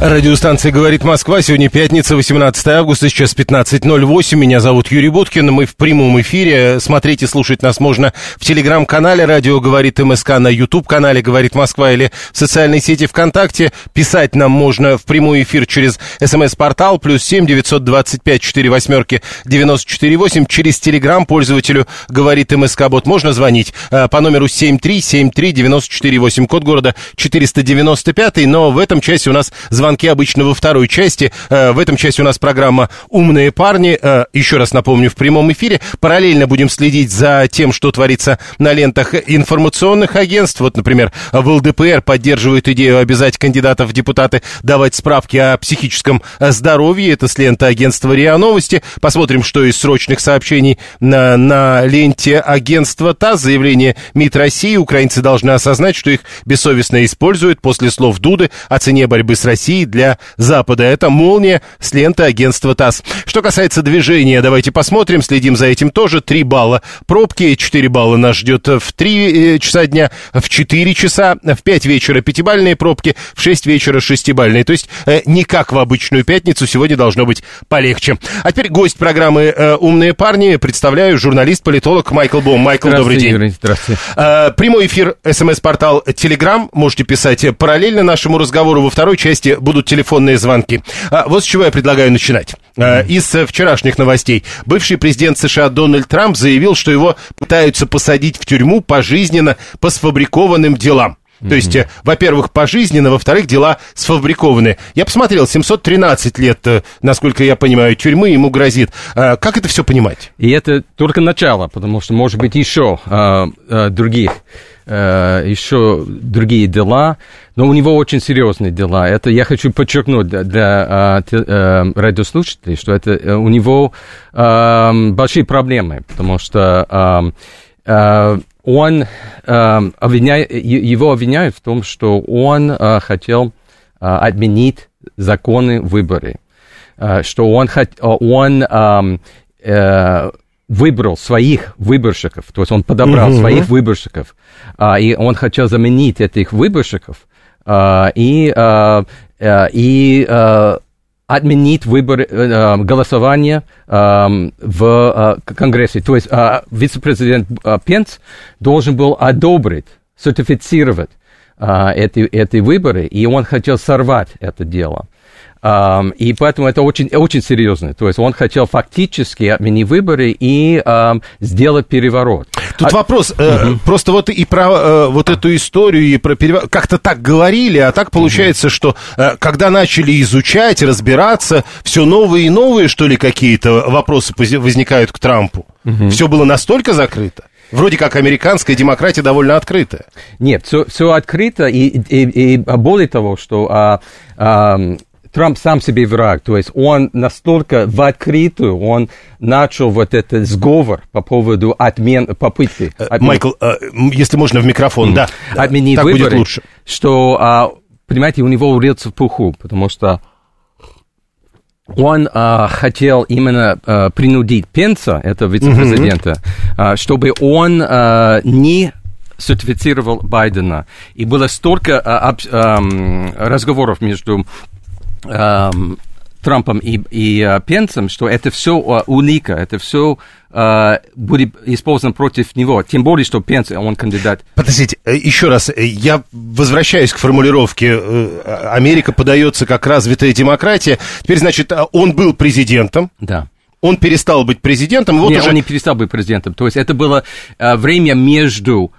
Радиостанция «Говорит Москва». Сегодня пятница, 18 августа, сейчас 15.08. Меня зовут Юрий Буткин. Мы в прямом эфире. Смотреть и слушать нас можно в телеграм-канале «Радио говорит МСК», на YouTube-канале «Говорит Москва» или в социальной сети ВКонтакте. Писать нам можно в прямой эфир через смс-портал плюс семь девятьсот двадцать пять четыре восьмерки девяносто четыре восемь. Через телеграм пользователю «Говорит МСК» бот можно звонить э, по номеру семь три семь три девяносто четыре восемь. Код города 495. Но в этом часе у нас звонок звонки обычно во второй части. Э, в этом части у нас программа «Умные парни». Э, еще раз напомню, в прямом эфире. Параллельно будем следить за тем, что творится на лентах информационных агентств. Вот, например, в ЛДПР поддерживают идею обязать кандидатов в депутаты давать справки о психическом здоровье. Это с ленты агентства РИА Новости. Посмотрим, что из срочных сообщений на, на ленте агентства ТАСС. Заявление МИД России. Украинцы должны осознать, что их бессовестно используют после слов Дуды о цене борьбы с Россией для Запада. Это молния с ленты агентства ТАСС. Что касается движения, давайте посмотрим, следим за этим тоже. Три балла пробки, 4 балла нас ждет в 3 э, часа дня, в 4 часа, в 5 вечера пятибальные пробки, в 6 вечера шестибальные. То есть э, не как в обычную пятницу, сегодня должно быть полегче. А теперь гость программы э, «Умные парни». Представляю, журналист-политолог Майкл Бом. Майкл, добрый день. Юрий, здравствуйте. Прямой эфир, смс-портал Телеграм. Можете писать параллельно нашему разговору. Во второй части будут телефонные звонки. А, вот с чего я предлагаю начинать. А, из э, вчерашних новостей. Бывший президент США Дональд Трамп заявил, что его пытаются посадить в тюрьму пожизненно по сфабрикованным делам. То есть, э, во-первых, пожизненно, во-вторых, дела сфабрикованы. Я посмотрел, 713 лет, э, насколько я понимаю, тюрьмы ему грозит. А, как это все понимать? И это только начало, потому что, может быть, еще а, а, других еще другие дела, но у него очень серьезные дела. Это я хочу подчеркнуть для, для э, радиослушателей, что это э, у него э, большие проблемы, потому что э, э, он э, обвиняет, его обвиняют в том, что он э, хотел э, отменить законы выборы, э, что он, он э, э, выбрал своих выборщиков, то есть он подобрал uh-huh. своих выборщиков, а, и он хотел заменить этих выборщиков а, и, а, а и а, отменить выборы, а, голосование а, в а, Конгрессе. То есть а, вице-президент а, Пенс должен был одобрить, сертифицировать а, эти, эти выборы, и он хотел сорвать это дело. Um, и поэтому это очень, очень серьезно. То есть он хотел фактически отменить выборы и um, сделать переворот. Тут а... вопрос, э, угу. просто вот и про э, вот эту историю, и про переворот, как-то так говорили, а так получается, угу. что э, когда начали изучать, разбираться, все новые и новые, что ли, какие-то вопросы возникают к Трампу. Угу. Все было настолько закрыто? Вроде как американская демократия довольно открытая. Нет, все, все открыто, и, и, и более того, что а, а, Трамп сам себе враг, то есть он настолько в открытую, он начал вот этот сговор по поводу отмен, попытки. Э, отмен... Майкл, э, если можно в микрофон, mm. да, отменить так выборы, будет лучше. Что, а, понимаете, у него урился в пуху, потому что он а, хотел именно а, принудить Пенса, этого вице-президента, mm-hmm. а, чтобы он а, не сертифицировал Байдена. И было столько а, а, разговоров между Трампом и, и uh, Пенсом, что это все uh, улика, это все uh, будет использовано против него. Тем более, что Пенс, он кандидат. Подождите, э, еще раз, э, я возвращаюсь к формулировке. Америка подается как развитая демократия. Теперь, значит, он был президентом. Да он перестал быть президентом. Вот Нет, уже... он не перестал быть президентом. То есть это было э, время между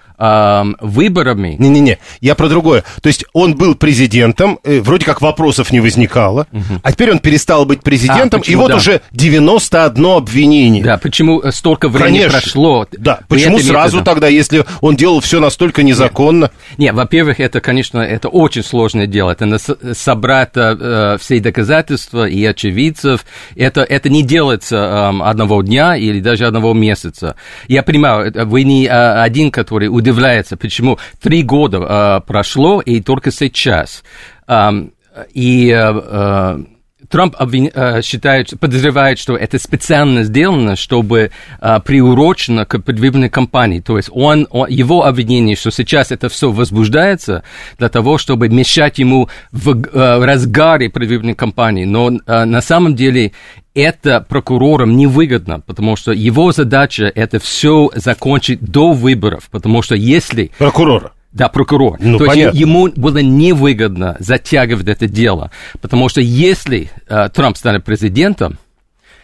выборами. Не-не-не, я про другое. То есть он был президентом, э, вроде как вопросов не возникало, а теперь он перестал быть президентом, А, почему, и вот да. уже 91 обвинение. Да, почему э, столько времени Конечно. прошло? Да, почему этом сразу методе? тогда, если он делал все настолько незаконно? Не, во-первых, это, конечно, это очень сложное дело. Это собрать э, все доказательства и очевидцев. Это, это не делается эм, одного дня или даже одного месяца. Я понимаю, это вы не э, один, который удивляется, почему три года э, прошло и только сейчас. Эм, и э, э, Трамп обвин- э, считает, подозревает, что это специально сделано, чтобы э, приурочено к предвыборной кампании. То есть он, он- его обвинение, что сейчас это все возбуждается для того, чтобы мешать ему в э, разгаре предвыборной кампании. Но э, на самом деле это прокурорам невыгодно, потому что его задача это все закончить до выборов, потому что если Прокурора. да, прокурор. Ну, То понятно. есть ему было невыгодно затягивать это дело, потому что если э, Трамп станет президентом,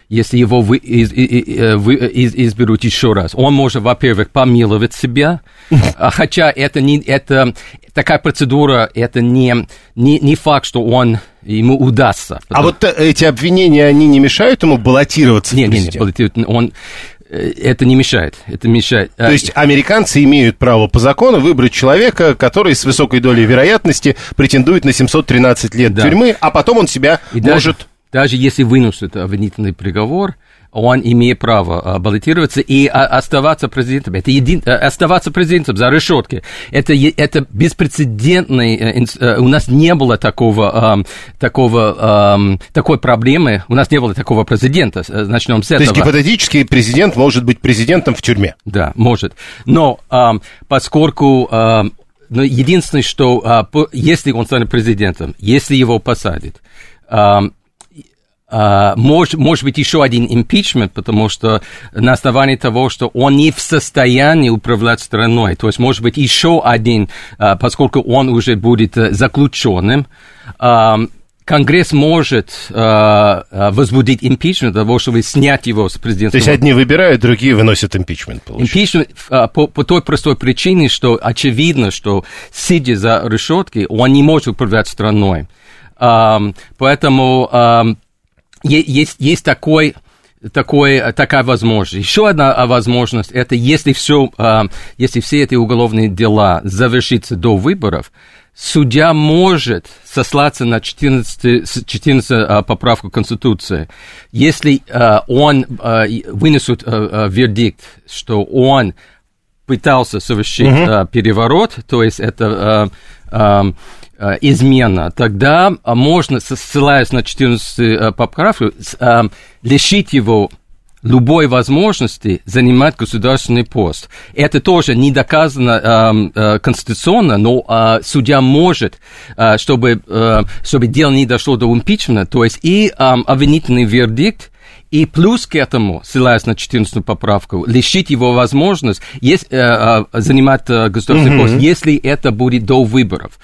если его вы, из- э, вы- из- изберут еще раз, он может, во-первых, помиловать себя, а хотя это не это такая процедура, это не не, не факт, что он ему удастся. А вот э, эти обвинения, они не мешают ему баллотироваться в не, не, не, президент? баллотировать он э, это не мешает, это мешает. То есть американцы имеют право по закону выбрать человека, который с высокой долей вероятности претендует на 713 лет Да. тюрьмы, а потом он себя И может... даже если вынесут обвинительный приговор, он имеет право а, баллотироваться и а, оставаться президентом. Это един... а, оставаться президентом за решеткой. Это, это беспрецедентный... э, э, У нас не было такого, такого, такой проблемы. У нас не было такого президента. Э, Начнем с То есть этого. гипотетически президент может быть президентом в тюрьме. Да, может. Но поскольку ам, ну, единственное, что а, если он станет президентом, если его посадят, может, может быть еще один импичмент, потому что на основании того, что он не в состоянии управлять страной, то есть может быть еще один, а, поскольку он уже будет э, заключенным, ам, Конгресс может а, а, возбудить импичмент для того, чтобы снять его с То президентского есть одни выбирают, другие выносят импичмент. получается. Импичмент а, по, по той простой причине, что очевидно, что сидя за решеткой, он не может управлять страной. Поэтому есть, есть такой, такой, такая возможность. Еще одна а, возможность, это если, все, если все эти уголовные дела завершатся до выборов, судья может сослаться на 14, с- 14 а, поправку Конституции. Если он вынесут а, вердикт, что он пытался совершить а, переворот, то есть это измена, тогда а, можно, ссылаясь на 14 а, поправку, а, лишить его любой возможности занимать государственный пост. Это тоже не доказано э, конституционно, но а, судья может, а, чтобы, э, чтобы дело не дошло до импичмента, то есть и ам, обвинительный вердикт, и плюс к этому, ссылаясь на 14 поправку, лишить его возможность есть, э, э, занимать э, государственный пост, если это будет до выборов.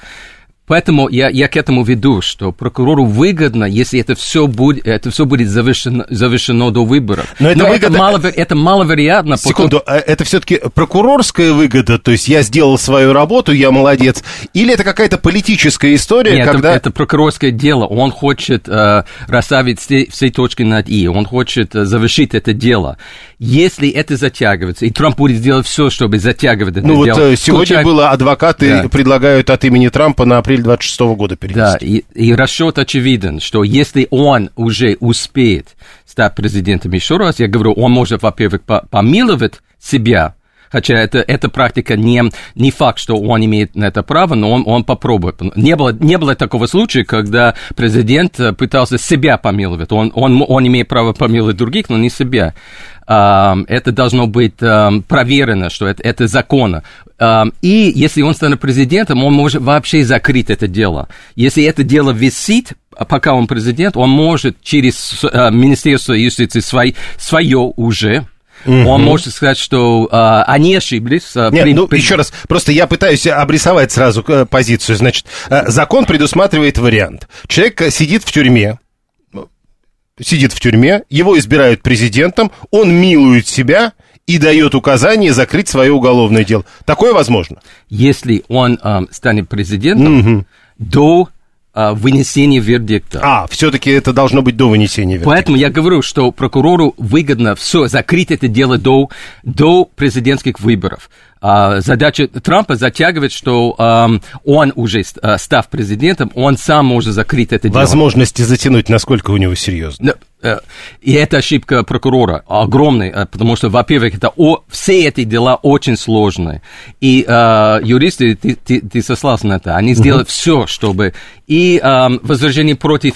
Поэтому я, я к этому веду, что прокурору выгодно, если это все будет, это все будет завершено, завершено до выборов. Но это выгодно- мало, это маловероятно. Секунду, а это все-таки прокурорская выгода, то есть я сделал свою работу, я молодец, или это какая-то политическая история, Нет, когда... это, это прокурорское дело. Он хочет э, расставить все, все точки над «и». Он хочет э, завершить это дело. Если это затягивается, и Трамп будет делать все, чтобы затягивать это Ну вот дело. э, сегодня включая- было, адвокаты Да. предлагают от имени Трампа на апрель 26 года Да, перенести. и, и расчет очевиден, что если он уже успеет стать президентом еще раз, я говорю, он может, во-первых, по- помиловать себя, хотя это, эта практика не, не факт, что он имеет на это право, но он, он попробует. Не было, не было такого случая, когда президент э, пытался себя помиловать. Он, он, он имеет право помиловать других, но не себя. Ам, это должно быть ам, проверено, что это, это законно. Ам, и если он станет президентом, он может вообще закрыть это дело. Если это дело висит, а пока он президент, он может через а, Министерство юстиции свой, свое уже, он может сказать, что а, они ошиблись. а, Нет, при- ну, при- еще раз, просто я пытаюсь обрисовать сразу э, позицию. Значит, э, закон предусматривает вариант. Человек э, сидит в тюрьме, сидит в тюрьме, его избирают президентом, он милует себя, и дает указание закрыть свое уголовное дело. Такое возможно? Если он э, станет президентом, угу. до вынесения вердикта. А, все-таки это должно быть до вынесения вердикта. Поэтому я говорю, что прокурору выгодно все закрыть это дело до, до президентских выборов. А, задача Трампа затягивает, что а, он уже, а, став президентом, он сам может закрыть это дело. Возможности затянуть, насколько у него серьезно? Э, и это ошибка прокурора огромная, потому что, во-первых, это о, все эти дела очень сложные. И э, юристы, ты, ты, ты сослался на это, они сделают uh-huh. все, чтобы и э, возражение против,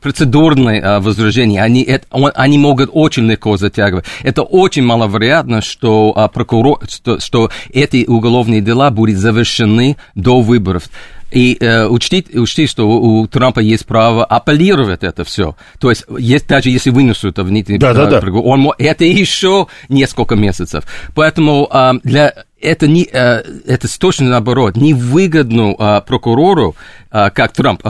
процедурное э, возражение, они, это, он, они могут очень легко затягивать. Это очень маловероятно, что, э, прокурор, что, что эти уголовные дела будут завершены до выборов. И э, учти, учти, что у, у Трампа есть право апеллировать это все. То есть, есть даже если вынесут обвинительный да, да, да. он, это еще несколько месяцев. Поэтому э, для это, не, э, это точно наоборот, невыгодно э, прокурору, э, как Трамп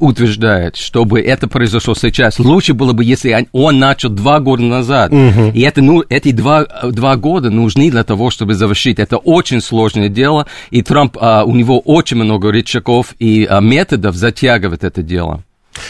утверждает, чтобы это произошло сейчас. Лучше было бы, если он начал два года назад. Угу. И это, ну, эти два, два года нужны для того, чтобы завершить. Это очень сложное дело, и Трамп, у него очень много рычагов и методов затягивать это дело.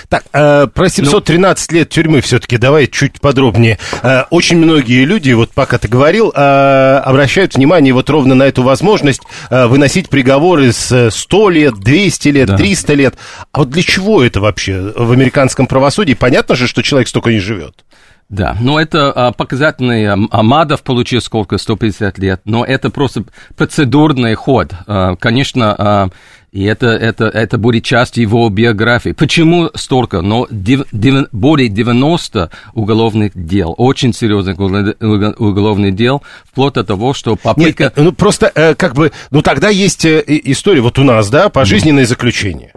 Так, э, про 713 ну, лет тюрьмы все-таки давай чуть подробнее. Э, очень многие люди, вот пока ты говорил, э, обращают внимание вот ровно на эту возможность э, выносить приговоры с 100 лет, 200 лет, да. 300 лет. А вот для чего это вообще в американском правосудии? Понятно же, что человек столько не живет. Да, но это а, показательный а, Амадов получил сколько, 150 лет, но это просто процедурный ход. А, конечно, а, и это, это, это будет часть его биографии. Почему столько? Но див, див, более 90 уголовных дел, очень серьезных уголовных дел, вплоть до того, что попытка... Нет, ну просто э, как бы, ну тогда есть э, история, вот у нас, да, пожизненное заключение.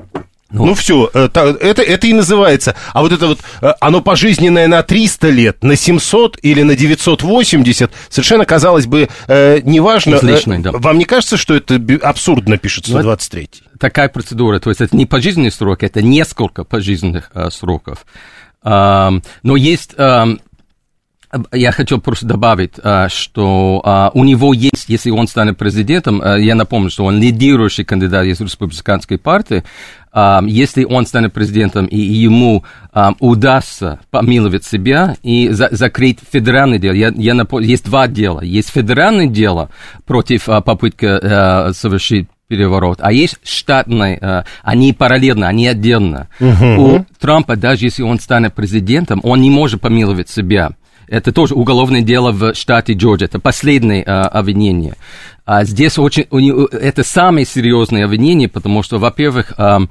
Ну, ну все, э, это, это и называется. А вот это вот, оно пожизненное на 300 лет, на 700 или на 980, совершенно, казалось бы, неважно. Излишне, да. Вам не кажется, что это абсурдно пишет 123 такая процедура, то есть это не пожизненный срок, это несколько пожизненных э, сроков. Э, но есть... Э, я хотел просто добавить, э, что э, у него есть, если он станет президентом, я напомню, что он лидирующий кандидат из республиканской партии, если он станет президентом и ему удастся помиловать себя и закрыть федеральное дело, я, я напомню, есть два дела. Есть федеральное дело против попытки совершить переворот, а есть штатные, э, они параллельно, они отдельно. Угу. У Трампа, даже если он станет президентом, он не может помиловать себя. Это тоже уголовное дело в штате Джорджия. Это последнее а, обвинение. А здесь очень, это самое серьезное обвинение, потому что, во-первых, а,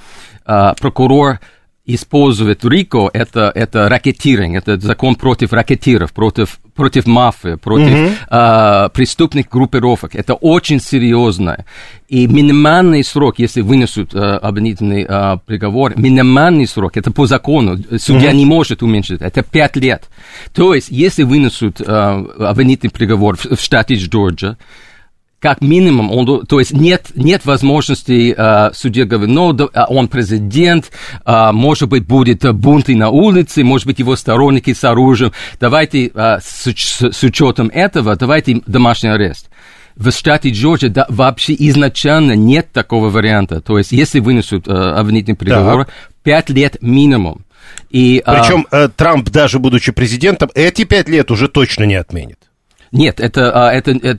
а, прокурор использует РИКО, это, это ракетирование, это закон против ракетиров, против, против мафии, против mm-hmm. э, преступных группировок. Это очень серьезно. И минимальный срок, если вынесут э, обвинительный э, приговор, минимальный срок, это по закону, судья mm-hmm. не может уменьшить, это 5 лет. То есть, если вынесут э, обвинительный приговор в, в штате Джорджия, как минимум, он, то есть нет, нет возможности э, судья говорить, ну, да, а он президент, э, может быть, будет бунты на улице, может быть, его сторонники с оружием. Давайте э, с, с, учетом этого, давайте домашний арест. В штате Джорджия да, вообще изначально нет такого варианта. То есть, если вынесут э, обвинительный приговор, пять лет минимум. И, Причем э, Трамп, даже будучи президентом, эти пять лет уже точно не отменит. Нет, это, это, это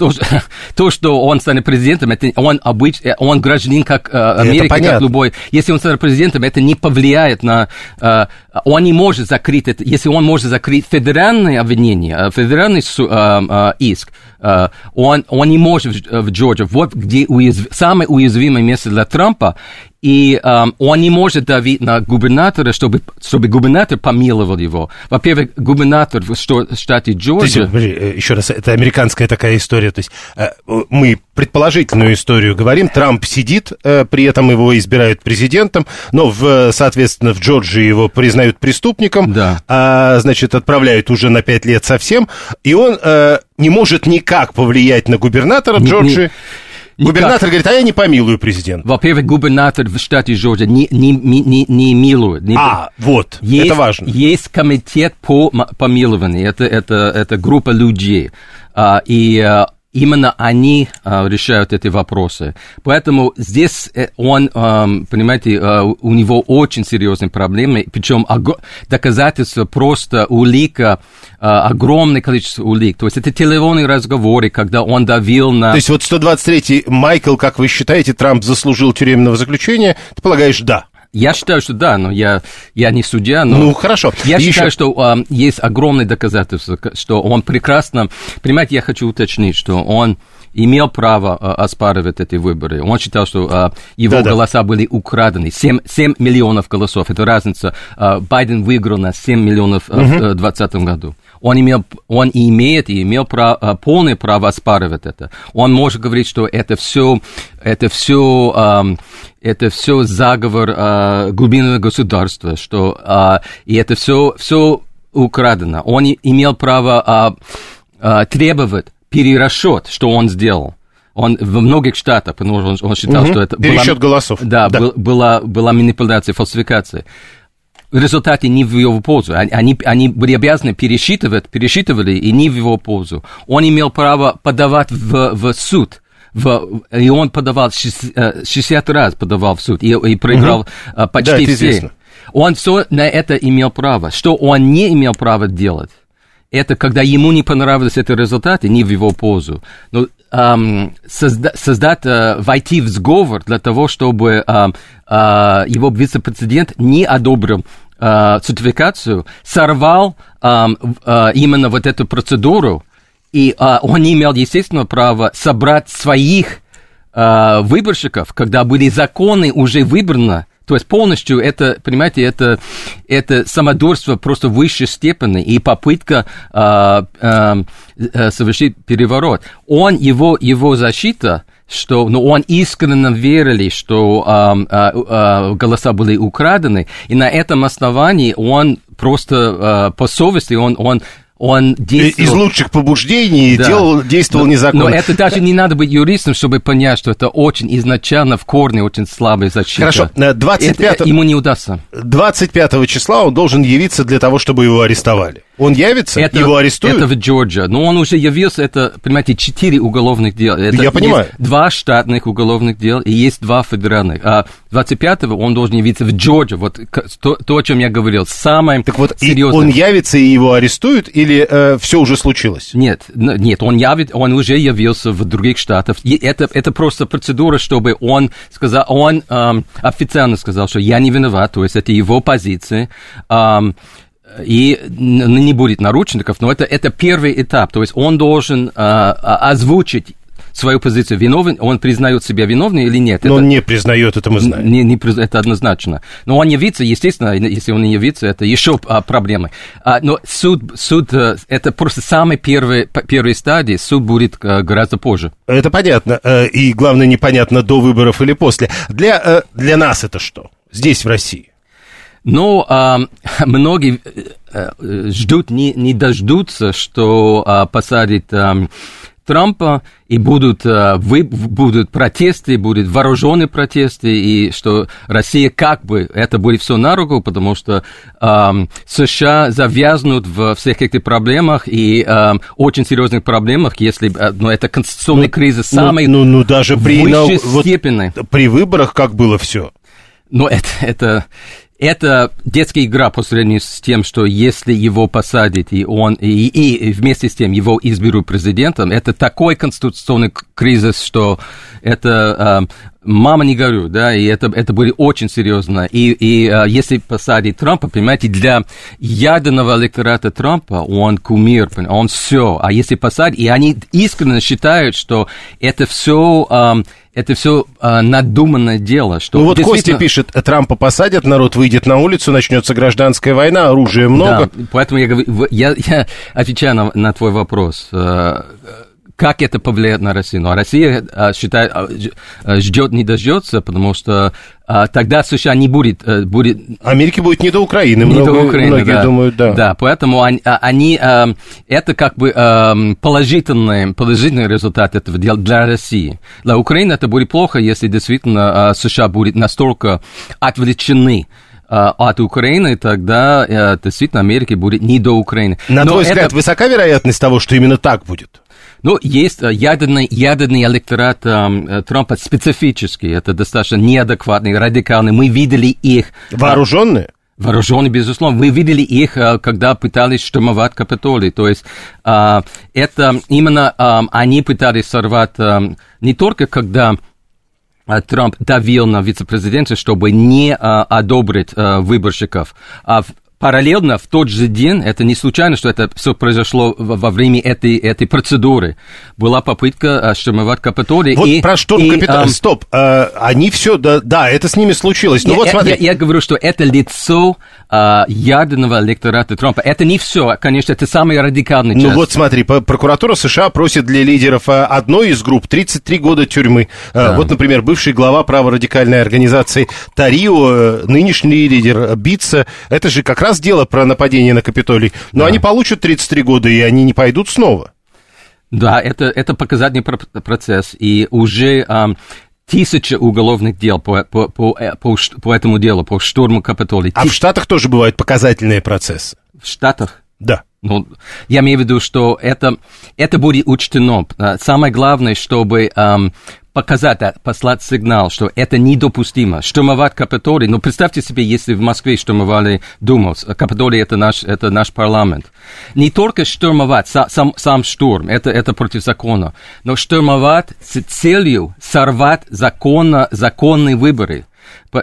то, то, что он станет президентом, это он обыч, э, он гражданин как э, Америки, как любой. Если он станет президентом, это не повлияет на... Э, он не может закрыть это. Если он может закрыть федеральное обвинение, э, федеральный су, э, э, иск, э, он, он не может в, в Джорджии. Вот где уязв... самое уязвимое место для Трампа, и um, он не может давить на губернатора, чтобы, чтобы губернатор помиловал его. Во-первых, губернатор в штате Джорджия... Э, еще раз, это американская такая история. То есть э, мы предположительную историю говорим. Трамп сидит, э, при этом его избирают президентом, но, в, соответственно, в Джорджии его признают преступником, да. а, значит, отправляют уже на пять лет совсем, и он не может никак повлиять на губернатора Джорджии. Не, не Губернатор говорит, а я не помилую президента. Во-первых, губернатор в штате Джорджия не, не, не, не милует. Не, А, вот, есть, это важно. Есть комитет по помилованию. Это, это, это группа людей. А, и именно они а, решают эти вопросы. Поэтому здесь э, он, ам, понимаете, а, у него очень серьезные проблемы. Причем доказательства просто улика, а, огромное количество улик. То есть это телефонные разговоры, когда он давил на... То есть вот 123-й Майкл, как вы считаете, Трамп заслужил тюремного заключения? Ты полагаешь, да. Я считаю, что да, но я, я не судья, но... Ну, хорошо. Я Еще- считаю, что а, есть огромные доказательства, к- что он прекрасно... Понимаете, я хочу уточнить, что он имел право а, оспаривать эти выборы. Он считал, что а, его Да-да. голоса были украдены. 7, 7 миллионов голосов. Это разница. А, Байден выиграл на 7 миллионов а, в 2020 году. Он, имел, он имеет и имел право, а, полное право оспаривать это. Он может говорить, что это все, это все, ам, это все заговор а, глубинного государства, что а, и это все, все украдено. Он имел право а, а, требовать перерасчет, что он сделал. Он в многих штатах, потому что он, он считал, Мгм. что это Пересчет голосов. Да, Да. был- была, была манипуляция, фальсификация. В результате не в его пользу. Они- Они, были обязаны пересчитывать, пересчитывали, и не в его пользу. Он имел право подавать в, в суд. В, и он подавал 60, э, 60 раз подавал в суд и, и проиграл э, Да, почти это все. известно. Он все на это имел право. Что он не имел права делать, это когда ему не понравились эти результаты, не в его пользу. Но ам, созда- создать, э, войти в сговор для того, чтобы ам, а, его вице-президент не одобрил а, сертификацию, сорвал в- а, именно вот эту процедуру, и а, он имел, естественно, права собрать своих а, выборщиков, когда были законы уже выбраны, то есть полностью это, понимаете, это, это самодурство просто высшей степени и попытка а, э, совершить переворот. Он, его, его защита, что ну, он искренне верили, что а, а, голоса были украдены, и на этом основании он просто а, по совести, он, он, он действовал... Из лучших побуждений Да. делал, действовал Но- незаконно. Но это даже не надо быть юристом, чтобы понять, что это очень изначально в корне очень слабая защита. Хорошо, э, 25 Это ему не удастся. 25 числа он должен явиться для того, чтобы его арестовали. Он явится, Это, его арестуют. Это в Джорджия. Но он уже явился, это, понимаете, четыре уголовных дела. Это Я понимаю. Два штатных уголовных дела и есть два федеральных. А 25-го он должен явиться в Джорджию. Вот то, то, о чем я говорил. Самое Так вот, и серьезное. он явится и его арестуют, или все уже случилось? Нет, нет, он, явит, он уже явился в других штатах. И это, это просто процедура, чтобы он сказал, он эм, официально сказал, что я не виноват, то есть это его позиция. Эм, и не будет наручников, но это, это первый этап. То есть он должен э, а- озвучить свою позицию. Виновен, он признает себя виновным или нет. Но Это- он не признает, это мы знаем. не, не это однозначно. Но он явится, естественно, если он не явится, это еще а, проблемы. А, но суд, суд, э, это просто самый первый, п- первый стадий, суд будет э, гораздо позже. Это понятно. э, И главное, непонятно, до выборов или после. Для, для нас это что? Здесь, в России. Но а, многие э, э, ждут, не, не дождутся, что а, посадит а, Трампа, и будут, а, вы, будут протесты, будут вооруженные протесты, и что Россия как бы, это будет все на руку, потому что а, США завязнут в всех этих проблемах, и а, очень серьезных проблемах, если, а, ну, это конституционный кризис самый ну, ну, ну, даже при, высшей нау- вот степени. при выборах как было все. Но это, это, это детская игра по сравнению с тем, что если его посадят и он и, и вместе с тем его изберут президентом, это такой конституционный кризис, что это а, мама не горю, да, и это, это будет очень серьезно. И, и а, если посадить Трампа, понимаете, для ядерного электората Трампа он кумир, он все. А если посадить, и они искренне считают, что это все это все надуманное дело, что Ну вот Костя действительно- пишет, Трампа посадят, народ выйдет на улицу, начнется гражданская война, оружия много. Да, поэтому я, говорю, я, я отвечаю на, на твой вопрос. Э, как это повлияет на Россию. Но Россия а, считает, а, ждет, не дождется, потому что а, тогда США не будет... А, будет... Америке будет не до Украины, не много, до Украины, многие да. думают, да. Да, поэтому они, они а, это как бы а, положительный, положительный результат этого дела для России. Для Украины это будет плохо, если действительно а, США будет настолько отвлечены от Украины, тогда э, действительно Америке будет не до Украины. На Но твой это... взгляд, высока вероятность того, что именно так будет? Ну, есть э, ядерный, ядерный электорат э, Трампа специфический, это достаточно неадекватный, радикальный. Мы видели их. Вооруженные? Вооруженные, безусловно. Мы видели их, когда пытались штурмовать Капитолий. То есть это именно они пытались сорвать не только когда Трамп давил на вице-президента, чтобы не одобрить выборщиков. А параллельно в тот же день, это не случайно, что это все произошло во время этой, этой процедуры, была попытка штурмовать Капитолий. Вот и, про штурм Капитолия, а, стоп, а, они все, да, да, это с ними случилось. Ну я, вот смотри. Я, я, я говорю, что это лицо а, ядерного электората Трампа. Это не все, конечно, это самый радикальный часть. Ну вот смотри, прокуратура США просит для лидеров одной из групп 33 года тюрьмы. Да. Вот, например, бывший глава праворадикальной организации Тарио, нынешний лидер Битца. Это же как раз дело про нападение на Капитолий. Но да. они получат 33 года, и они не пойдут снова. Да, это, это показательный процесс. И уже um, тысяча уголовных дел по, по, по, по, по этому делу, по штурму Капитолия. А в Штатах тоже бывают показательные процессы? В Штатах? Да. Ну, я имею в виду, что это, это будет учтено. Самое главное, чтобы um, показать, послать сигнал, что это недопустимо. Штурмовать Капитолий, ну, представьте себе, если в Москве штурмовали Думу, Капитолий это наш, это наш парламент. Не только штурмовать, сам, сам штурм, это, это против закона, но штурмовать с целью сорвать законно, законные выборы.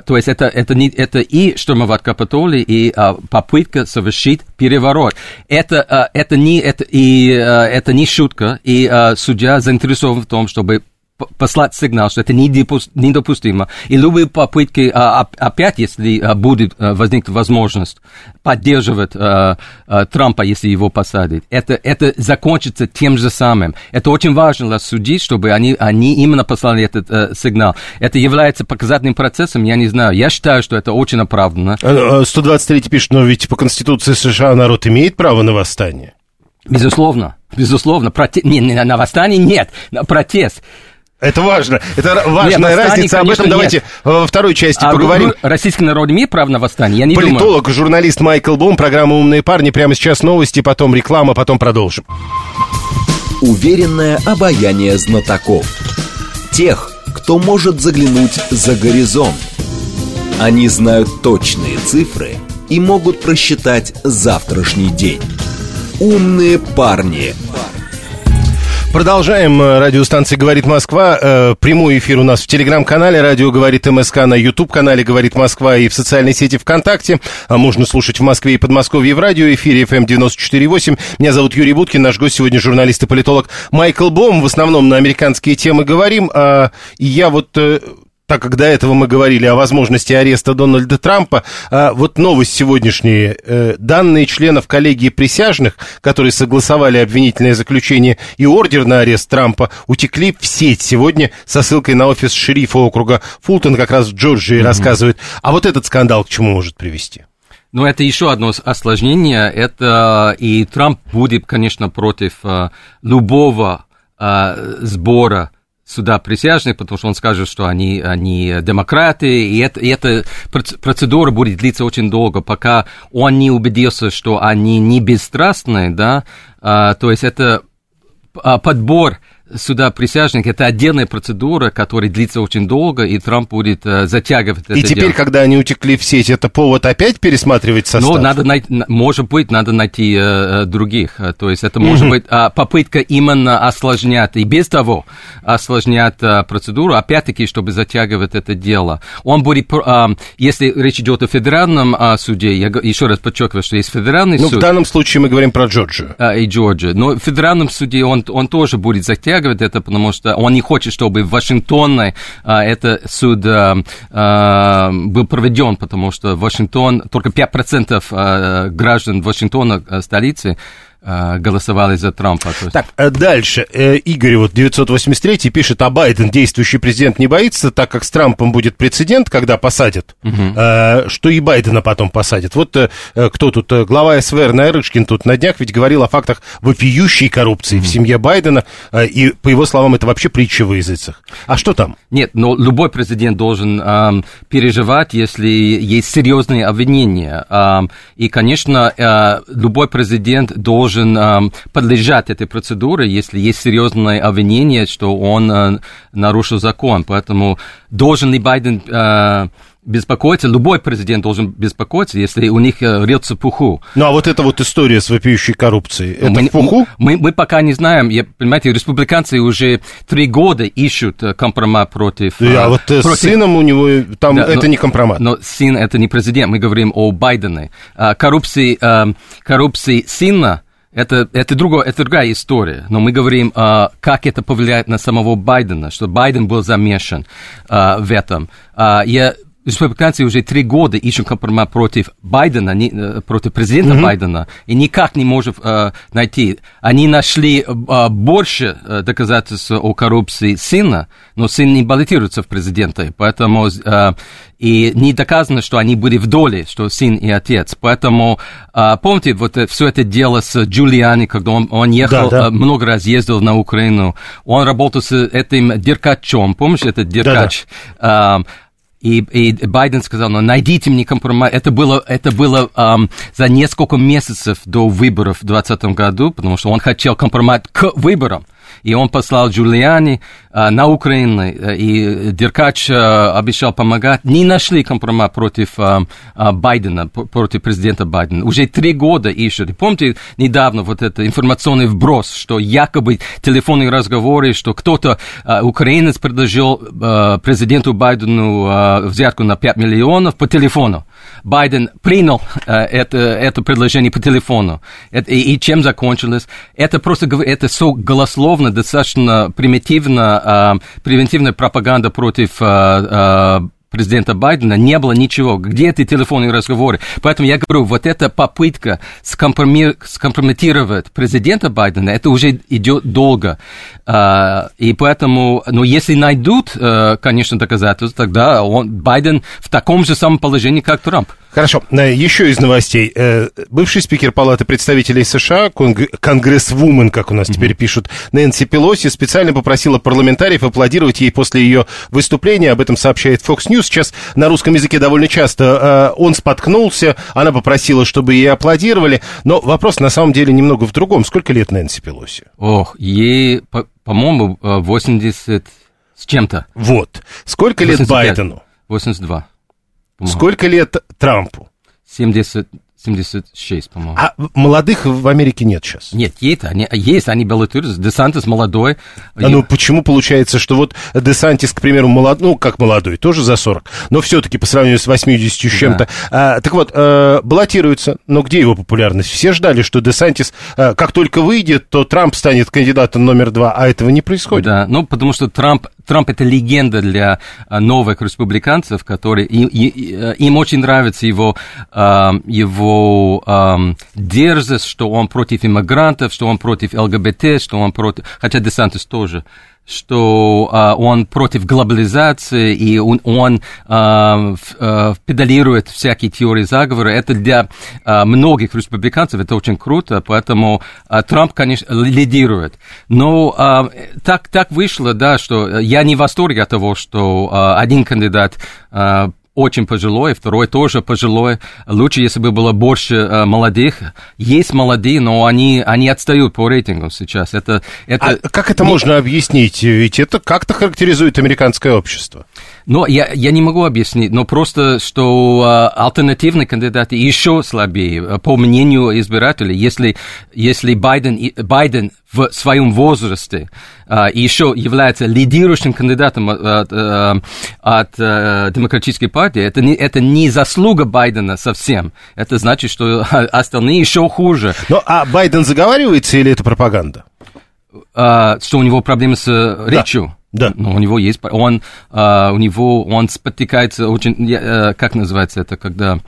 То есть это, это, не, это и штурмовать Капитолий, и а, попытка совершить переворот. Это, а, это, не, это, и, а, это не шутка, и а, судья заинтересован в том, чтобы послать сигнал, что это недопустимо. И любые попытки, а, опять, если а, будет а, возникнуть возможность поддерживать Трампа, если его посадят, это, это закончится тем же самым. Это очень важно для судей, чтобы они, они именно послали этот э, сигнал. Это является показательным процессом, я не знаю. Я считаю, что это очень оправданно. 123 пишет, но ведь по Конституции США народ имеет право на восстание. Безусловно, безусловно. Проте... Не, не, на восстание нет, на протест. Это важно. Это важная нет, разница. Об этом давайте нет. во второй части а поговорим. Российский народ имеет право на восстание? Я не Политолог, думаю. журналист Майкл Бум, программа «Умные парни». Прямо сейчас новости, потом реклама, потом продолжим. Уверенное обаяние знатоков. Тех, кто может заглянуть за горизонт. Они знают точные цифры и могут просчитать завтрашний день. «Умные парни». Продолжаем. Радиостанция «Говорит Москва». Э, прямой эфир у нас в телеграм-канале «Радио говорит МСК», на YouTube-канале «Говорит Москва» и в социальной сети ВКонтакте. А можно слушать в Москве и Подмосковье в радиоэфире FM 94.8. Меня зовут Юрий Буткин. Наш гость сегодня журналист и политолог Майкл Бом. В основном на американские темы говорим. А, я вот э, так как до этого мы говорили о возможности ареста Дональда Трампа, а, вот новость сегодняшняя. Э, данные членов коллегии присяжных, которые согласовали обвинительное заключение и ордер на арест Трампа, утекли в сеть сегодня со ссылкой на офис шерифа округа Фултон, как раз в Джорджии, mm-hmm. рассказывает. А вот этот скандал к чему может привести? Ну, это еще одно осложнение. Это и Трамп будет, конечно, против а, любого а, сбора суда присяжных, потому что он скажет, что они, они демократы, и, это, и эта процедура будет длиться очень долго, пока он не убедился, что они не бесстрастны, да, а, то есть это а, подбор суда присяжных это отдельная процедура, которая длится очень долго, и Трамп будет э, затягивать и это И теперь, дело. когда они утекли в сеть, это повод опять пересматривать состав? Ну, надо найти, может быть, надо найти э, э других. То есть это может быть э, попытка именно осложнять, и без того осложнять э, процедуру, опять-таки, чтобы затягивать это дело. Он будет, э, если речь идет о федеральном э, суде, я еще раз подчеркиваю, что есть федеральный ну, суд. в данном случае мы говорим про Джорджию. Э, и Джорджию. Но в федеральном суде он, он тоже будет затягивать оттягивает это, потому что он не хочет, чтобы в Вашингтоне а, этот суд а, а, был проведен, потому что Вашингтон, только 5% а, граждан Вашингтона, а, столицы, голосовали за Трампа. Так, э, дальше. Игорь вот 983 пишет, а Байден, действующий президент, не боится, так как с Трампом будет прецедент, когда посадят, угу. что и Байдена потом посадят. Вот кто тут, глава СВР Найрышкин тут на днях ведь говорил о фактах вопиющей коррупции угу. в семье Байдена, и, по его словам, это вообще притча в языцах. А что там? Нет, но любой президент должен эм, переживать, если есть серьезные обвинения. Эм, и, конечно, э, любой президент должен э, подлежать этой процедуре, если есть серьезное обвинение, что он э, нарушил закон. Поэтому должен ли Байден... Э, беспокоиться, любой президент должен беспокоиться, если у них э, в пуху. Ну, а вот эта вот история с вопиющей коррупцией, это мы, в пуху? Мы, мы пока не знаем, я, понимаете, республиканцы уже три года ищут э, компромат против... Да, а вот против... с сыном у него, там да, это но, не компромат. Но сын это не президент, мы говорим о Байдене. А, коррупции, а, коррупции сына, это, это, другое, это другая история, но мы говорим, uh, как это повлияет на самого Байдена, что Байден был замешан uh, в этом. Uh, я республиканцы уже три года ищут компромат против Байдена, не, э, против президента mm-hmm. Байдена, и никак не может э, найти. Они нашли э, больше э, доказательств о коррупции сына, но сын не баллотируется в президенты, поэтому э, и не доказано, что они были в доле, что сын и отец. Поэтому, э, помните, вот э, все это дело с Джулиани, когда он, он ехал, да, да. Э, много раз ездил на Украину, он работал с этим Деркачом, помнишь этот Деркач? Да, да. Э, и, и Байден сказал, ну, найдите мне компромисс. Это было, это было um, за несколько месяцев до выборов в 2020 году, потому что он хотел компромисс к выборам и он послал Джулиани э, на Украину, э, и Деркач э, обещал помогать. Не нашли компромат против э, Байдена, против президента Байдена. Уже три года ищут. помните, недавно вот это информационный вброс, что якобы телефонные разговоры, что кто-то, э, украинец, предложил э, президенту Байдену э, взятку на 5 миллионов по телефону. Байден принял э, это, это предложение по телефону. Это, и, и чем закончилось? Это просто это все голословно, достаточно примитивно, э, превентивная пропаганда против э, э, президента Байдена не было ничего. Где эти телефонные разговоры? Поэтому я говорю, вот эта попытка скомпрометировать президента Байдена, это уже идет долго. А, и поэтому, ну, если найдут, э, конечно, доказательства, тогда он, Байден в таком же самом положении, как Трамп. Хорошо. Э, еще из новостей. Э, бывший спикер Палаты представителей США, конгрессвумен, как у нас mm-hmm. теперь пишут, Нэнси Пелоси, специально попросила парламентариев аплодировать ей после ее выступления. Об этом сообщает Fox News. Сейчас на русском языке довольно часто он споткнулся, она попросила, чтобы ей аплодировали. Но вопрос на самом деле немного в другом. Сколько лет Нэнси Пелоси? Ох, ей по-моему, 80 э, с чем-то. Вот. Сколько 85, лет Байдену? 82. Сколько лет Трампу? 70, 76, по-моему. А молодых в Америке нет сейчас? Нет, есть, они, есть, они баллотируются. Десантис молодой. А ну почему получается, что вот Десантис, к примеру, молод, ну как молодой, тоже за 40, но все-таки по сравнению с 80 с чем-то. Да. А, так вот, а, баллотируется, но где его популярность? Все ждали, что Десантис, а, как только выйдет, то Трамп станет кандидатом номер два, а этого не происходит. Да, ну потому что Трамп Трамп это легенда для а, новых республиканцев, которые им, им очень нравится его, а, его дерзость, что он против иммигрантов, что он против ЛГБТ, что он против, хотя Десантис тоже что uh, он против глобализации, и он, он uh, uh, педалирует всякие теории заговора. Это для uh, многих республиканцев это очень круто, поэтому uh, Трамп, конечно, лидирует. Но uh, так, так вышло, да, что я не в восторге от того, что uh, один кандидат очень пожилой, второй тоже пожилой. Лучше, если бы было больше э, молодых. Есть молодые, но они, они отстают по рейтингу сейчас. Это, это... А как это не... можно объяснить? Ведь это как-то характеризует американское общество. Но я, я не могу объяснить, но просто, что а, альтернативные кандидаты еще слабее, э, по мнению избирателей. Если, если Байден, Байден в своем возрасте а, еще является лидирующим кандидатом от, от, э, от а, демократической партии, это не, это не заслуга Байдена совсем. Это значит, что остальные еще хуже. Ну, а Байден заговаривается или это пропаганда? А, что у него проблемы с да. речью? Да. Но у него есть, он, uh, у него, он спотыкается очень, uh, как называется это, когда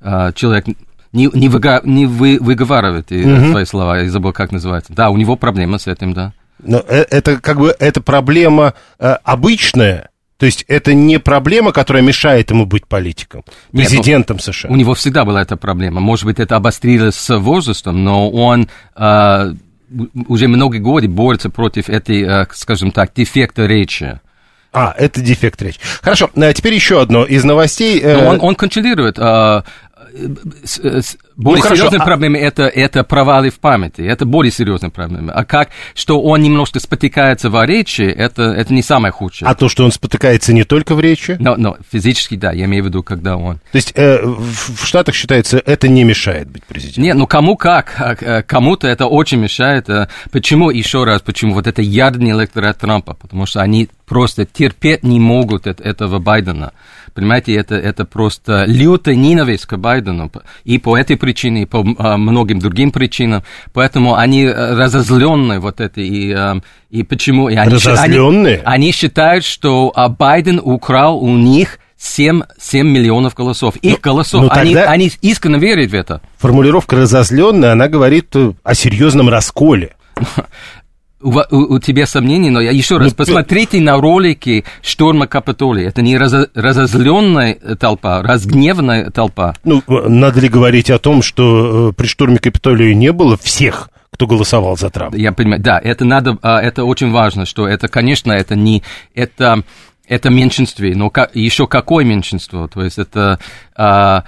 uh, человек не, не, выга, не вы, выговаривает угу. свои слова, я забыл, как называется. Да, у него проблема с этим, да. Но это как бы, это проблема э, обычная, то есть это не проблема, которая мешает ему быть политиком, президентом Нет, США. У него всегда была эта проблема. Может быть, это обострилось с возрастом, но он э, уже много годы борется против этой, э, скажем так, дефекта речи. А, это дефект речи. Хорошо, а теперь еще одно из новостей. Но он, он контролирует э, более ну, серьезная а... это, это провалы в памяти. Это более серьезная проблема. А как, что он немножко спотыкается в речи, это, это не самое худшее. А то, что он спотыкается не только в речи? Но, но физически, да, я имею в виду, когда он... То есть э, в, Штатах считается, это не мешает быть президентом? Нет, ну кому как. А, э, кому-то это очень мешает. Э, почему, еще раз, почему? Вот это ядный электорат Трампа. Потому что они просто терпеть не могут этого Байдена. Понимаете, это, это просто лютая ненависть к Байдену. И по этой причине, и по а, многим другим причинам. Поэтому они э, разозлены вот это. И, а, и почему? И они, разозленные? Они, они считают, что а, Байден украл у них 7, 7 миллионов голосов. Их ну, голосов. Ну, они, они искренне верят в это. Формулировка разозленная, она говорит о серьезном расколе. у, у, у тебя сомнений, но я еще раз, ну, посмотрите на ролики штурма Капитолия. Это не разо, разозленная толпа, разгневанная толпа. Ну, надо ли говорить о том, что э, при штурме Капитолия не было всех кто голосовал за Трампа. Я понимаю, да, это надо, а, это очень важно, что это, конечно, это не, это, это меньшинство, но еще какое меньшинство, то есть это, а,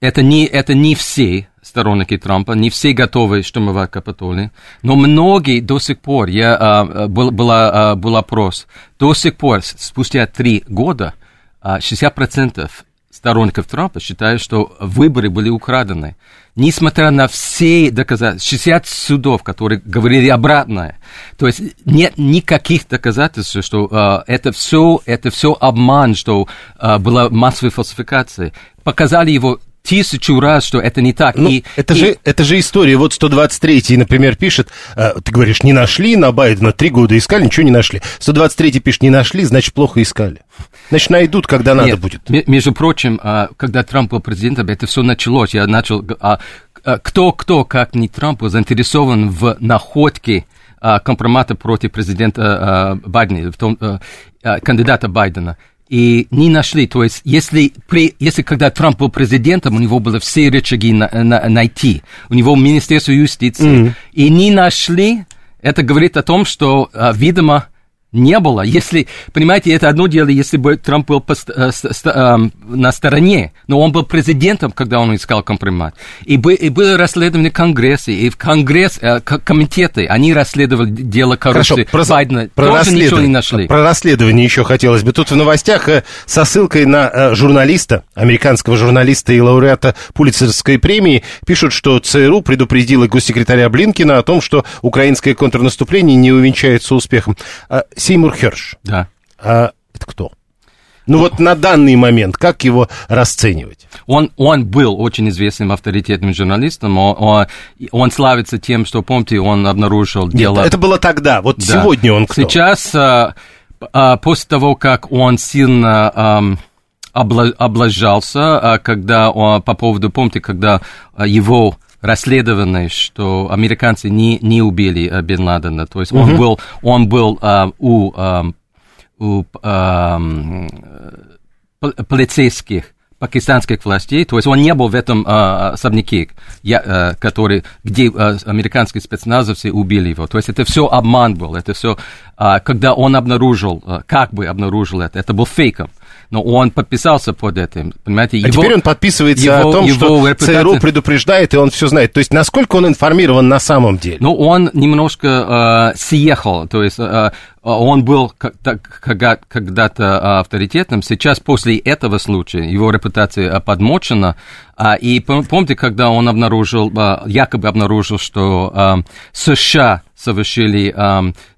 это не, это не все, сторонники Трампа, не все готовы штурмовать Капитолий, но многие до сих пор, я, а, был, была, а, был опрос, до сих пор, спустя три года, а, 60% сторонников Трампа считают, что выборы были украдены. Несмотря на все доказательства, 60 судов, которые говорили обратное. То есть нет никаких доказательств, что э, это все это все обман, что э, была массовая фальсификация. Показали его тысячу раз, что это не так. Ну, и, это, и... Же, это же история. Вот 123-й, например, пишет, э, ты говоришь, не нашли на Байдена, три года искали, ничего не нашли. 123-й пишет, не нашли, значит, плохо искали. Значит, найдут, когда надо Нет, будет. Между прочим, а, когда Трамп был президентом, это все началось. Я начал... А, а, кто, кто, как не Трамп, заинтересован в находке компромата против президента Байдена, в том, кандидата Байдена и не нашли. То есть, если, при, если когда Трамп был президентом, у него было все рычаги на, на, найти. У него Министерство юстиции. Mm-hmm. И не нашли, это говорит о том, что, а, видимо, не было. Если, понимаете, это одно дело, если бы Трамп был по, э, э, на стороне, но он был президентом, когда он искал компромат. И, бы, и было расследование Конгресса, и в Конгресс, э, комитеты, они расследовали дело коррупции Хорошо, про, Байдена, про тоже ничего не нашли. Про расследование еще хотелось бы. Тут в новостях со ссылкой на журналиста, американского журналиста и лауреата Пулицерской премии, пишут, что ЦРУ предупредила госсекретаря Блинкина о том, что украинское контрнаступление не увенчается успехом. Сеймур Херш. Да. А это кто? Ну вот на данный момент, как его расценивать? Он, он был очень известным авторитетным журналистом, он, он, он славится тем, что, помните, он обнаружил Нет, дело... это было тогда, вот да. сегодня он кто? Сейчас, а, а, после того, как он сильно... А, облажался, а, когда по поводу, помните, когда его расследовано, что американцы не, не убили uh, Бен Ладена. То есть uh-huh. он был, он был uh, у, uh, у uh, полицейских пакистанских властей, то есть он не был в этом uh, особняке, я, uh, который, где uh, американские спецназовцы убили его. То есть это все обман был, это все, uh, когда он обнаружил, uh, как бы обнаружил это, это был фейком но он подписался под этим, понимаете? Его, а теперь он подписывается его, о том, его что репутация... ЦРУ предупреждает, и он все знает. То есть, насколько он информирован на самом деле? Ну, он немножко э, съехал, то есть э, он был когда-то авторитетным, сейчас после этого случая его репутация подмочена, а, и помните, когда он обнаружил, а, якобы обнаружил, что США совершили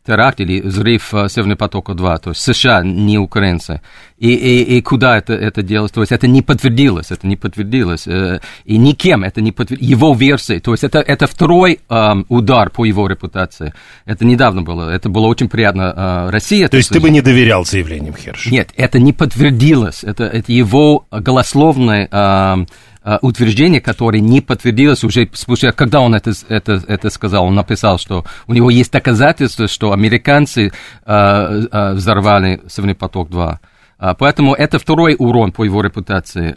теракт или взрыв Северный потока-2, то есть США, не украинцы. И, и, и куда это, это делалось? То есть это не подтвердилось, это не подтвердилось. Э, и никем это не подтвердилось. Его версия, то есть это, это второй удар по его репутации. Это недавно было, это было очень приятно э, Россия. То есть ты бы не доверял заявлениям Херша? Нет, это не подтвердилось. Это, это его голословное э, а, утверждение, которое не подтвердилось уже спустя, когда он это, это, это сказал, он написал, что у него есть доказательства, что американцы а, а, взорвали Северный поток-2. А, поэтому это второй урон по его репутации.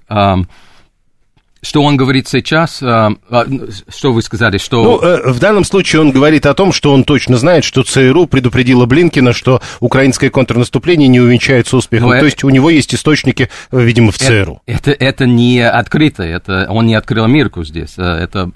Что он говорит сейчас? А, а, что вы сказали? Что... Ну, э, в данном случае он говорит о том, что он точно знает, что ЦРУ предупредила Блинкина, что украинское контрнаступление не увенчается успехом. Ну, То это... есть у него есть источники, видимо, в ЦРУ. Это, это, это не открыто, это, он не открыл Америку здесь. Э, это,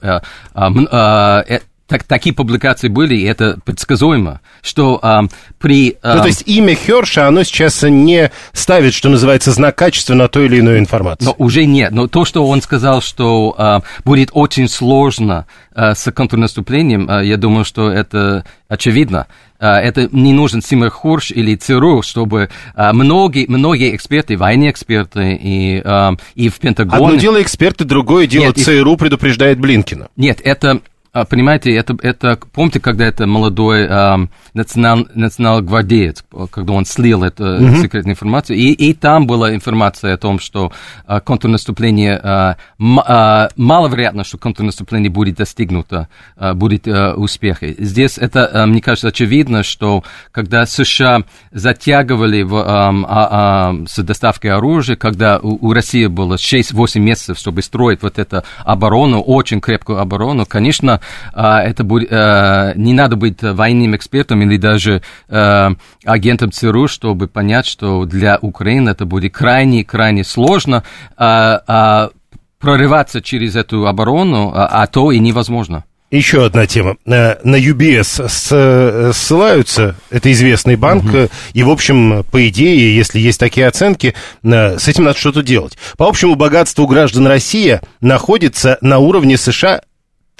а, так, такие публикации были, и это предсказуемо, что а, при... А... Ну, то есть имя Херша, оно сейчас не ставит, что называется, знак качества на ту или иную информацию. Но уже нет. Но то, что он сказал, что а, будет очень сложно а, с контрнаступлением, а, я думаю, что это очевидно. А, это не нужен Симер Хурш или ЦРУ, чтобы а, многие, многие эксперты, военные эксперты и, а, и в Пентагоне... Одно дело эксперты, другое дело нет, ЦРУ и... предупреждает Блинкина. Нет, это понимаете, это, это помните, когда это молодой э, национал, национал-гвардеец, когда он слил эту mm-hmm. секретную информацию, и, и там была информация о том, что э, контрнаступление, э, м, э, маловероятно, что контрнаступление будет достигнуто, э, будет э, успехи. Здесь это, э, мне кажется, очевидно, что когда США затягивали в, э, э, с доставкой оружия, когда у, у России было 6-8 месяцев, чтобы строить вот эту оборону, очень крепкую оборону, конечно, а, это будет, э, не надо быть военным экспертом или даже э, агентом ЦРУ, чтобы понять, что для Украины это будет крайне-крайне сложно а, а, прорываться через эту оборону, а то и невозможно. Еще одна тема. Э, на UBS ссылаются, это известный банк, угу. и, в общем, по идее, если есть такие оценки, с этим надо что-то делать. По общему богатству граждан России находится на уровне США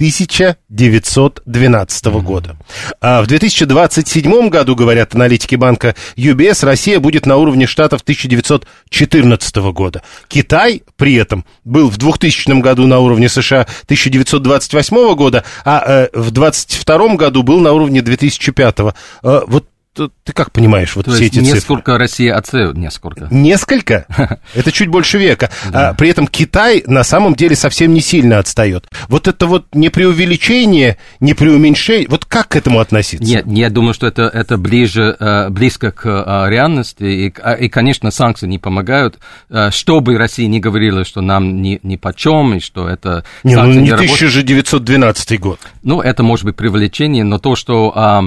1912 mm-hmm. года. А в 2027 году, говорят аналитики банка UBS, Россия будет на уровне штатов 1914 года. Китай при этом был в 2000 году на уровне США 1928 года, а э, в 2022 году был на уровне 2005. Э, вот ты как понимаешь вот То все эти несколько цифры? Несколько Россия отцеют, несколько. Несколько? Это чуть больше века. А, при этом Китай на самом деле совсем не сильно отстает. Вот это вот не преувеличение, не преуменьшение. Вот как к этому относиться? Нет, я думаю, что это, это ближе, э, близко к э, реальности. И, а, и, конечно, санкции не помогают. Э, что бы Россия не говорила, что нам ни, ни почем, и что это... Не, ну не 1912 год. Ну, это может быть привлечение, но то, что а,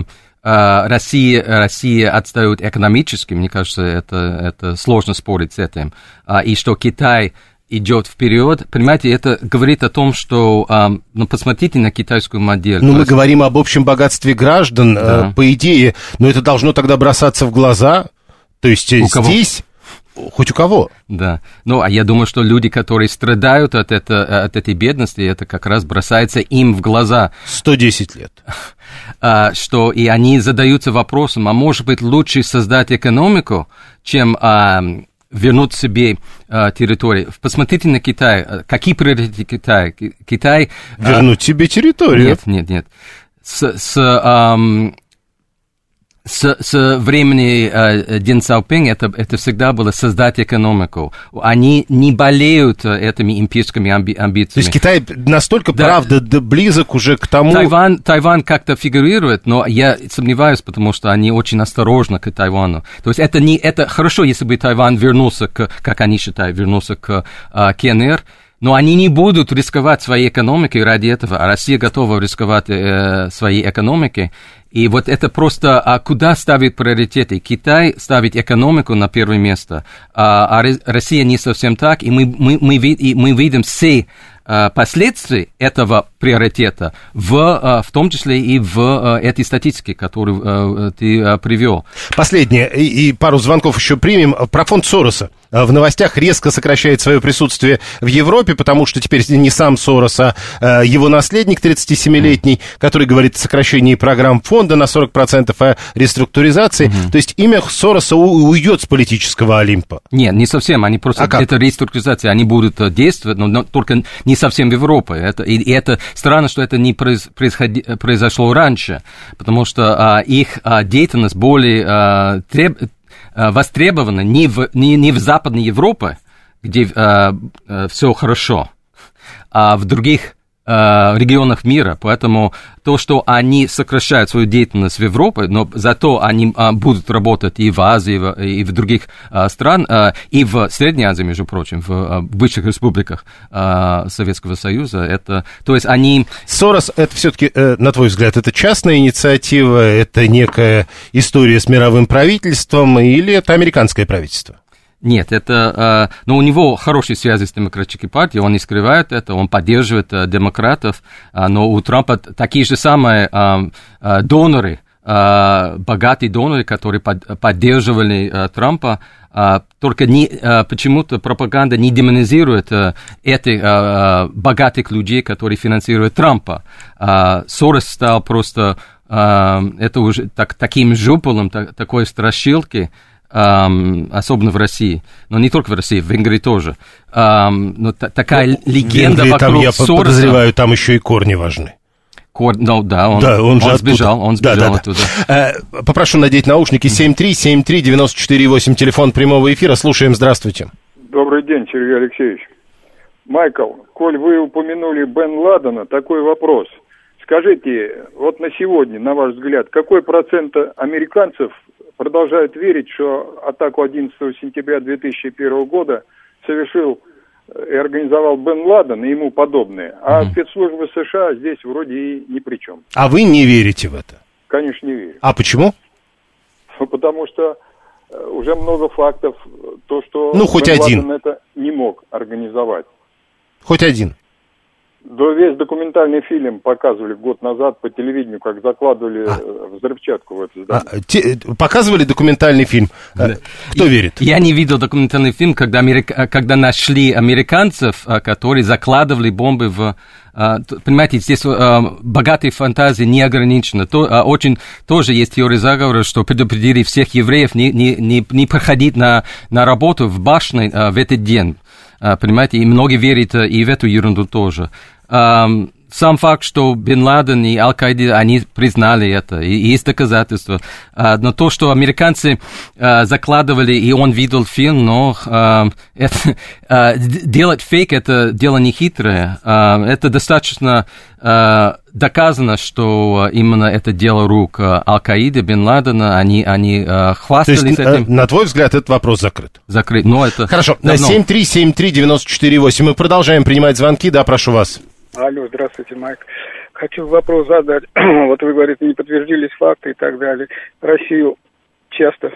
Россия, Россия отстает экономически, мне кажется, это, это сложно спорить с этим. А, и что Китай идет вперед. Понимаете, это говорит о том, что, ну, посмотрите на китайскую модель. Ну, мы есть... говорим об общем богатстве граждан, да. по идее, но это должно тогда бросаться в глаза. То есть У здесь... Хоть у кого. Да. Ну, а я думаю, что люди, которые страдают от, это, от этой бедности, это как раз бросается им в глаза. 110 лет. А, что и они задаются вопросом, а может быть лучше создать экономику, чем а, вернуть себе а, территорию. Посмотрите на Китай. Какие приоритеты Китая? Китай... Вернуть а, себе территорию? Нет, нет, нет. С, с а, с, с времени э, Дэн Цаопинг это, это всегда было создать экономику. Они не болеют э, этими имперскими амби, амбициями. То есть Китай настолько, да, правда, да, близок уже к тому... Тайвань, Тайвань как-то фигурирует, но я сомневаюсь, потому что они очень осторожны к Тайвану. То есть это, не, это хорошо, если бы Тайвань вернулся к, как они считают, вернулся к э, КНР, но они не будут рисковать своей экономикой ради этого, а Россия готова рисковать э, своей экономикой. И вот это просто, а куда ставить приоритеты? Китай ставит экономику на первое место, а, а Россия не совсем так, и мы, мы, мы, и мы видим все а, последствия этого приоритета, в, а, в том числе и в а, этой статистике, которую ты привел. Последнее, и пару звонков еще примем. Про фонд Сороса. В новостях резко сокращает свое присутствие в Европе, потому что теперь не сам Сорос, а его наследник 37-летний, который говорит о сокращении программ фонда на 40%, о реструктуризации. Угу. То есть имя Сороса уйдет с политического Олимпа. Нет, не совсем. Они просто... А как? Это реструктуризация. Они будут действовать, но, но только не совсем в Европе. Это, и, и это странно, что это не произ, происходи, произошло раньше, потому что а, их а, деятельность более а, треб, а, востребована не в, не, не в Западной Европе, где а, а, все хорошо, а в других Э, регионах мира, поэтому то, что они сокращают свою деятельность в Европе, но зато они а, будут работать и в Азии, и в, других а, стран, а, и в Средней Азии, между прочим, в а, бывших республиках Советского Союза, это, то есть они... Сорос, это все-таки, э, на твой взгляд, это частная инициатива, это некая история с мировым правительством или это американское правительство? Нет, это... Э, но у него хорошие связи с демократической партией, он не скрывает это, он поддерживает э, демократов, э, но у Трампа такие же самые доноры, богатые доноры, которые поддерживали Трампа, только не, почему-то пропаганда не демонизирует этих богатых людей, которые финансируют Трампа. Сорос стал просто это уже так, таким жупелом, так, такой страшилки, особенно в России, но не только в России, в Венгрии тоже. Um, но та, такая ну, легенда Венгрии, вокруг там, я Сороса... подозреваю, там еще и корни важны. Кор... Ну да, он, да, он, он же сбежал, он сбежал да, да, оттуда. Да. Э, попрошу надеть наушники 7373948, телефон прямого эфира, слушаем, здравствуйте. Добрый день, Сергей Алексеевич. Майкл, коль вы упомянули Бен Ладена, такой вопрос. Скажите, вот на сегодня, на ваш взгляд, какой процент американцев продолжают верить, что атаку 11 сентября 2001 года совершил и организовал Бен Ладен и ему подобные. А mm спецслужбы США здесь вроде и ни при чем. А вы не верите в это? Конечно, не верю. А почему? Потому что э, уже много фактов, то, что ну, хоть Бен один. Ладен это не мог организовать. Хоть один. Да весь документальный фильм показывали год назад по телевидению, как закладывали а. Э, взрывчатку в это здание. А, те, показывали документальный фильм? Э, да. Кто я, верит? Я не видел документальный фильм, когда, америка, когда нашли американцев, которые закладывали бомбы в... Понимаете, здесь богатые фантазии не ограничены. То, очень тоже есть теория заговора, что предупредили всех евреев не, не, не, не проходить на, на работу в башне в этот день. Понимаете, и многие верят э, и в эту ерунду тоже сам факт, что Бен Ладен и Аль-Каида, они признали это, и есть доказательства. А, но то, что американцы а, закладывали, и он видел фильм, но а, это, а, делать фейк – это дело нехитрое. А, это достаточно а, доказано, что именно это дело рук Аль-Каиды, Бен Ладена, они, они хвастались То есть, этим. На твой взгляд, этот вопрос закрыт? Закрыт, но это Хорошо, на 7373948 мы продолжаем принимать звонки, да, прошу вас. Алло, здравствуйте, Майк. Хочу вопрос задать. вот вы говорите, не подтвердились факты и так далее. Россию часто,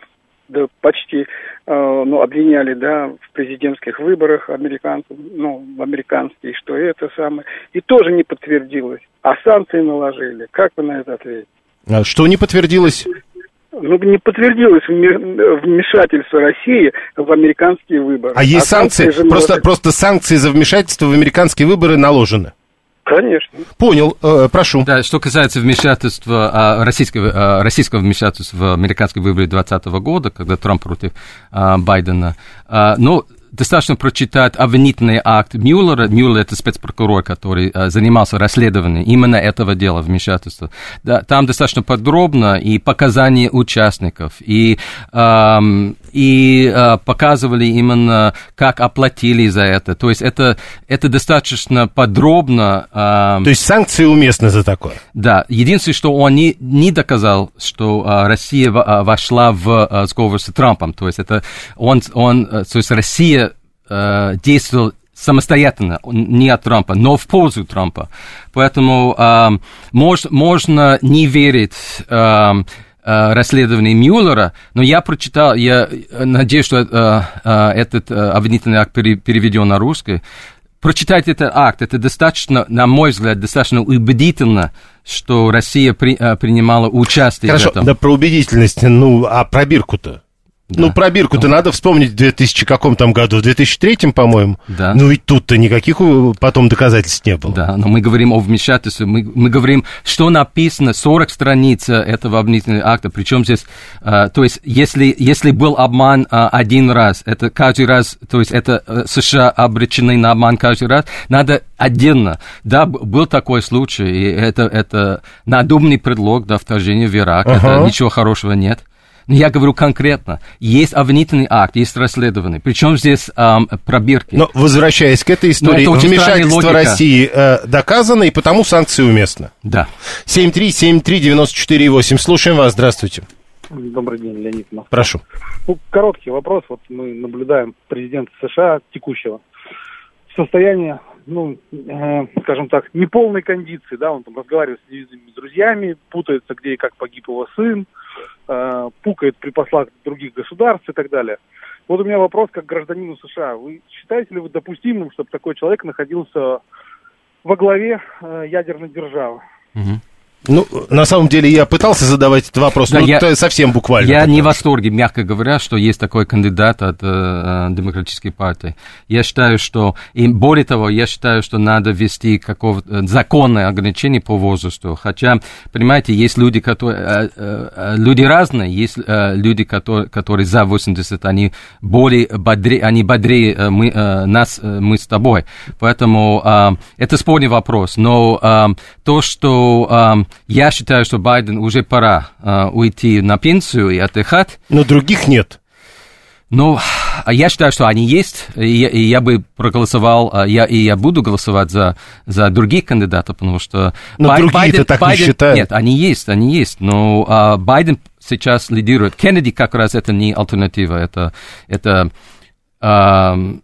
да почти, э, ну, обвиняли, да, в президентских выборах американцев, ну, в американские, что это самое. И тоже не подтвердилось. А санкции наложили. Как вы на это ответите? А что не подтвердилось? ну, не подтвердилось вмешательство России в американские выборы. А есть а санкции? санкции просто, просто санкции за вмешательство в американские выборы наложены? Конечно. Понял, э, прошу. Да, что касается вмешательства, а, российского, а, российского вмешательства в американские выборы 2020 года, когда Трамп против а, Байдена, ну, достаточно прочитать обвинительный акт Мюллера. Мюллер – это спецпрокурор, который э, занимался расследованием именно этого дела, вмешательства. Да, там достаточно подробно и показания участников, и, эм, и э, показывали именно, как оплатили за это. То есть это, это достаточно подробно. Э, То есть санкции уместны за такое? Да. Единственное, что он не, не доказал, что э, Россия э, вошла в э, сговор с Трампом. То есть это он, он, э, то есть Россия э, действовал самостоятельно, не от Трампа, но в пользу Трампа. Поэтому э, мож, можно не верить э, э, расследованию Мюллера, но я прочитал, я надеюсь, что э, э, этот э, обвинительный акт переведен на русский. Прочитать этот акт, это достаточно, на мой взгляд, достаточно убедительно, что Россия при, э, принимала участие Хорошо, в этом. да про убедительность, ну, а пробирку-то? Да. Ну, пробирку-то ну. надо вспомнить в 2000 каком там году, в 2003, по-моему. Да. Ну, ведь тут-то никаких потом доказательств не было. Да, но мы говорим о вмешательстве, мы, мы говорим, что написано, 40 страниц этого обвинительного акта, причем здесь, а, то есть, если, если был обман а, один раз, это каждый раз, то есть, это а, США обречены на обман каждый раз, надо отдельно. Да, был такой случай, и это, это надуманный предлог, да, вторжения в Ирак, ага. это ничего хорошего нет. Но я говорю конкретно. Есть обвинительный акт, есть расследование. Причем здесь эм, пробирки. Но возвращаясь к этой истории, это вмешательство. России э, доказано, и потому санкции уместны. Да. 7373948. Слушаем вас. Здравствуйте. Добрый день, Леонид Москва. Прошу. Ну, короткий вопрос. Вот мы наблюдаем президента США текущего в состоянии, ну, э, скажем так, неполной кондиции, да, он там разговаривает с невидимыми друзьями, путается, где и как погиб его сын, э, пукает при послах других государств и так далее. Вот у меня вопрос как гражданину США. Вы считаете ли вы допустимым, чтобы такой человек находился во главе э, ядерной державы? Ну, на самом деле, я пытался задавать этот вопрос, Да, но я- это совсем буквально. Я не в восторге, мягко говоря, что есть такой кандидат от э, э, демократической партии. Я считаю, что, и более того, я считаю, что надо ввести какого-то законное ограничение по возрасту. Хотя, понимаете, есть люди, которые, э, э, э, люди разные, есть э, люди, которые, которые за 80, они более бодрее, они бодрее э, мы, э, нас, э, мы с тобой. Поэтому э, это спорный вопрос. Но э, то, что э, я считаю, что Байден уже пора э, уйти на пенсию и отдыхать, Но других нет. ну, а я считаю, что они есть, и я, и я бы проголосовал, а, я, и я буду голосовать за, за других кандидатов, потому что... Но Бай- другие-то так не считают. Нет, они есть, они есть, но а, Байден сейчас лидирует. Кеннеди как раз это не альтернатива, это, это ам,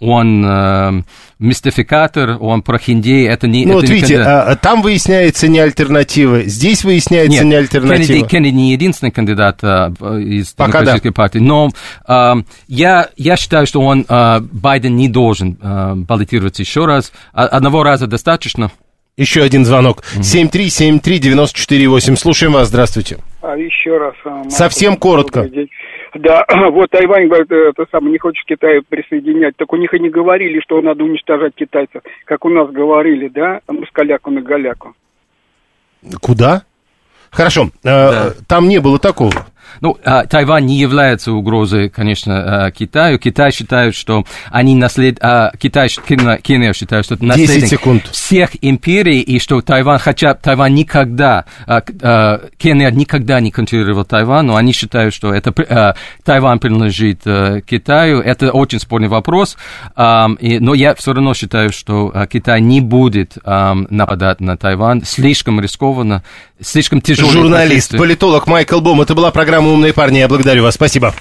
он ам, мистификатор, он прохиндей, это не... Ну, это вот не видите, а, а там выясняется не альтернатива, здесь выясняется Нет, не альтернатива. Кеннеди, Кеннеди не единственный кандидат а, из Пока демократической партии, но а, я, я считаю, что он, а, Байден не должен а, баллотироваться еще раз. А- Одного раза достаточно. Еще один звонок. 7373948. Слушаем вас. Здравствуйте. А еще раз. а, Совсем коротко. день. Да, вот Тайвань говорит, э, это самое, не хочет Китай присоединять. Так у них и не говорили, что надо уничтожать китайцев, как у нас говорили, да, москаляку на голяку. Куда? Хорошо. э, Там не было такого. Ну, а, Тайвань не является угрозой, конечно, а, Китаю. Китай считает, что они наслед... а, Китай, Кения считает, что это 10 наследник секунд. всех империй, и что Тайвань, хотя Тайвань никогда, Кения никогда не контролировал Тайвань, но они считают, что это Тайвань принадлежит Китаю. Это очень спорный вопрос, но я все равно считаю, что Китай не будет нападать на Тайвань. Слишком рискованно, слишком тяжело. Журналист, политолог Майкл Бом. Это была программа «Умные парни». Я благодарю вас. Спасибо.